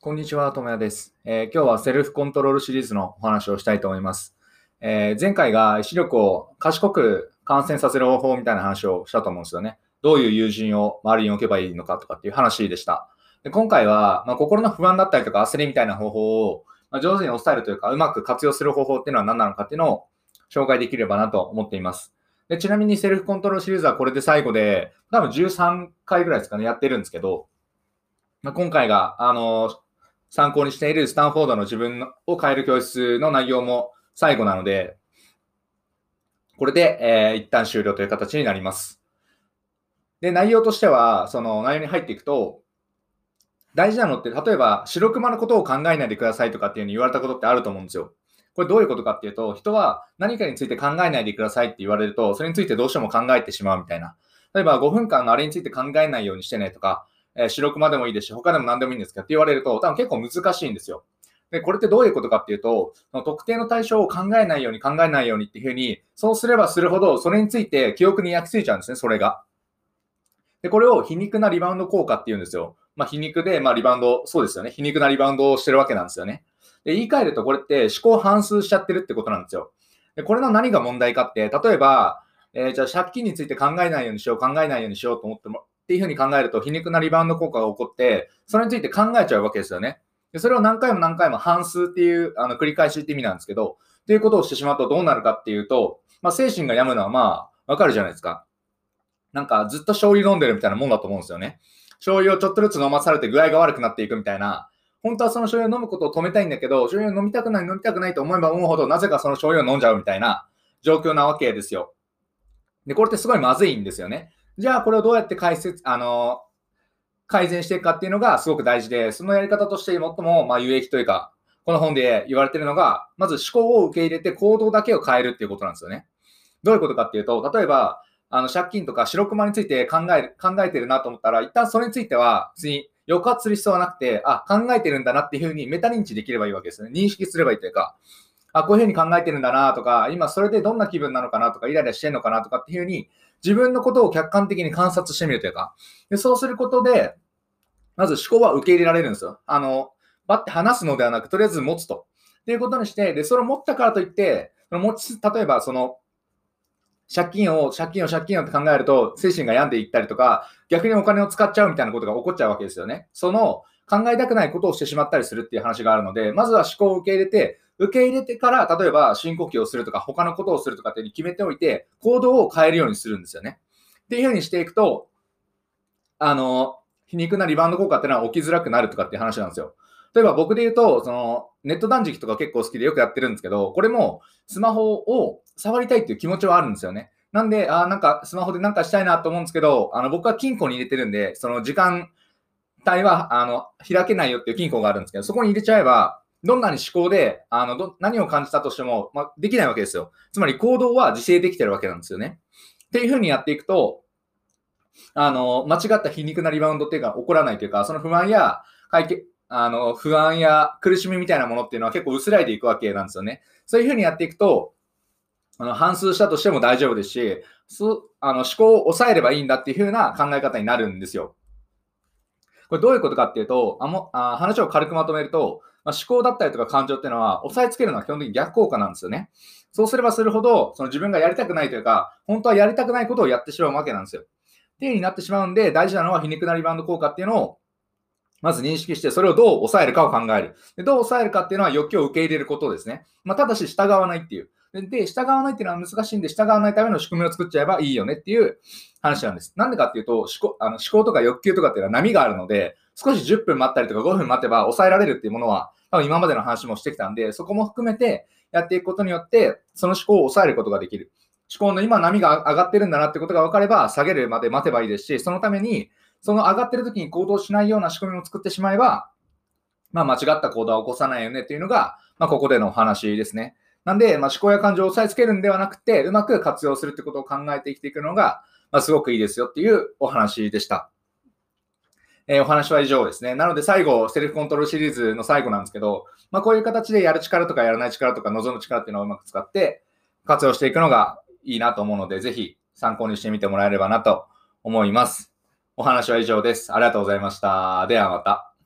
こんにちは、ともやです、えー今日はセルフコントロールシリーズのお話をしたいと思います。えー前回が意志力を賢く感染させる方法みたいな話をしたと思うんですよね。どういう友人を周りに置けばいいのかとかっていう話でした。で今回は、まあ、心の不安だったりとか焦りみたいな方法を、まあ、上手に抑えるというか、うまく活用する方法っていうのは何なのかっていうのを紹介できればなと思っています。でちなみにセルフコントロールシリーズはこれで最後で、多分13回ぐらいですかね、やってるんですけど、まあ、今回が、あの参考にしているスタンフォードの自分を変える教室の内容も最後なので、これで、えー一旦終了という形になります。で、内容としては、その内容に入っていくと、大事なのって、例えば、白熊のことを考えないでくださいとかっていうふうに言われたことってあると思うんですよ。これどういうことかっていうと、人は何かについて考えないでくださいって言われると、それについてどうしても考えてしまうみたいな。例えば5分間のあれについて考えないようにしてねとか、えー白熊でもいいですし、他でも何でもいいんですけどって言われると、多分結構難しいんですよ。で、これってどういうことかっていうと、その特定の対象を考えないように考えないようにっていうふうに、そうすればするほど、それについて記憶に焼き付いちゃうんですね、それが。で、これを皮肉なリバウンド効果っていうんですよ。まあ、皮肉で、まあ、リバウンド、そうですよね。皮肉なリバウンドをしてるわけなんですよね。で、言い換えると、これって思考反数しちゃってるってことなんですよ。で、これの何が問題かって、例えば、えーじゃあ借金について考えないようにしよう、考えないようにしようと思っても、っていうふうに考えると、皮肉なリバウンド効果が起こって、それについて考えちゃうわけですよね。でそれを何回も何回も反数っていう、あの繰り返しって意味なんですけど、っていうことをしてしまうとどうなるかっていうと、まあ、精神が病むのはまあ、わかるじゃないですか。なんかずっと醤油飲んでるみたいなもんだと思うんですよね。醤油をちょっとずつ飲まされて具合が悪くなっていくみたいな、本当はその醤油を飲むことを止めたいんだけど、醤油を飲みたくない、飲みたくないと思えば思うほど、なぜかその醤油を飲んじゃうみたいな状況なわけですよ。で、これってすごいまずいんですよね。じゃあ、これをどうやって解説、あの、改善していくかっていうのがすごく大事で、そのやり方として最も、ま、有益というか、この本で言われてるのが、まず思考を受け入れて行動だけを変えるっていうことなんですよね。どういうことかっていうと、例えば、あの借金とか白熊について考える考えてるなと思ったら、一旦それについては、別に抑圧する必要はなくて、あ、考えてるんだなっていうふうにメタ認知できればいいわけですね。認識すればいいというか、あ、こういうふうに考えてるんだなとか、今それでどんな気分なのかなとか、イライラしてるのかなとかっていうふうに、自分のことを客観的に観察してみるというか、でそうすることで、まず思考は受け入れられるんですよ。あの、バッて話すのではなく、とりあえず持つと。っていうことにして、で、それを持ったからといって、その持ち、例えばその、借金を、借金を、借金をって考えると、精神が病んでいったりとか、逆にお金を使っちゃうみたいなことが起こっちゃうわけですよね。その、考えたくないことをしてしまったりするっていう話があるので、まずは思考を受け入れて、受け入れてから、例えば深呼吸をするとか、他のことをするとかっていうふうに決めておいて、行動を変えるようにするんですよね。っていうふうにしていくと、あの、皮肉なリバウンド効果っていうのは起きづらくなるとかっていう話なんですよ。例えば僕で言うと、そのネット断食とか結構好きでよくやってるんですけど、これもスマホを触りたいっていう気持ちはあるんですよね。なんで、あーなんかスマホでなんかしたいなと思うんですけど、あの僕は金庫に入れてるんで、その時間帯はあの開けないよっていう金庫があるんですけど、そこに入れちゃえば、どんなに思考であのど何を感じたとしても、まあ、できないわけですよ。つまり行動は自制できてるわけなんですよね。っていうふうにやっていくと、あの間違った皮肉なリバウンドっていうか起こらないというか、その不安や解決あの不安や苦しみみたいなものっていうのは結構薄らいでいくわけなんですよね。そういうふうにやっていくと、あの反数したとしても大丈夫ですし、そあの思考を抑えればいいんだっていうふうな考え方になるんですよ。これどういうことかっていうと、あもあ話を軽くまとめると、まあ、思考だったりとか感情っていうのは抑えつけるのは基本的に逆効果なんですよね。そうすればするほど、その自分がやりたくないというか、本当はやりたくないことをやってしまうわけなんですよ。っていう風になってしまうんで、大事なのは皮肉なリバウンド効果っていうのを、まず認識して、それをどう抑えるかを考える。でどう抑えるかっていうのは欲求を受け入れることですね。まあ、ただし従わないっていう。で、従わないっていうのは難しいんで、従わないための仕組みを作っちゃえばいいよねっていう話なんです。なんでかっていうと、思考あの思考とか欲求とかっていうのは波があるので、少し10分待ったりとか5分待てば抑えられるっていうものは、多分今までの話もしてきたんで、そこも含めてやっていくことによって、その思考を抑えることができる。思考の今波が上がってるんだなってことが分かれば、下げるまで待てばいいですし、そのために、その上がってる時に行動しないような仕組みを作ってしまえば、まあ、間違った行動は起こさないよねっていうのが、まあ、ここでのお話ですね。なんで、まあ、思考や感情を抑えつけるんではなくて、うまく活用するってことを考えて生きていくのが、まあ、すごくいいですよっていうお話でした。えーお話は以上ですね。なので最後、セルフコントロールシリーズの最後なんですけど、まあ、こういう形でやる力とかやらない力とか望む力っていうのをうまく使って活用していくのがいいなと思うので、ぜひ参考にしてみてもらえればなと思います。お話は以上です。ありがとうございました。ではまた。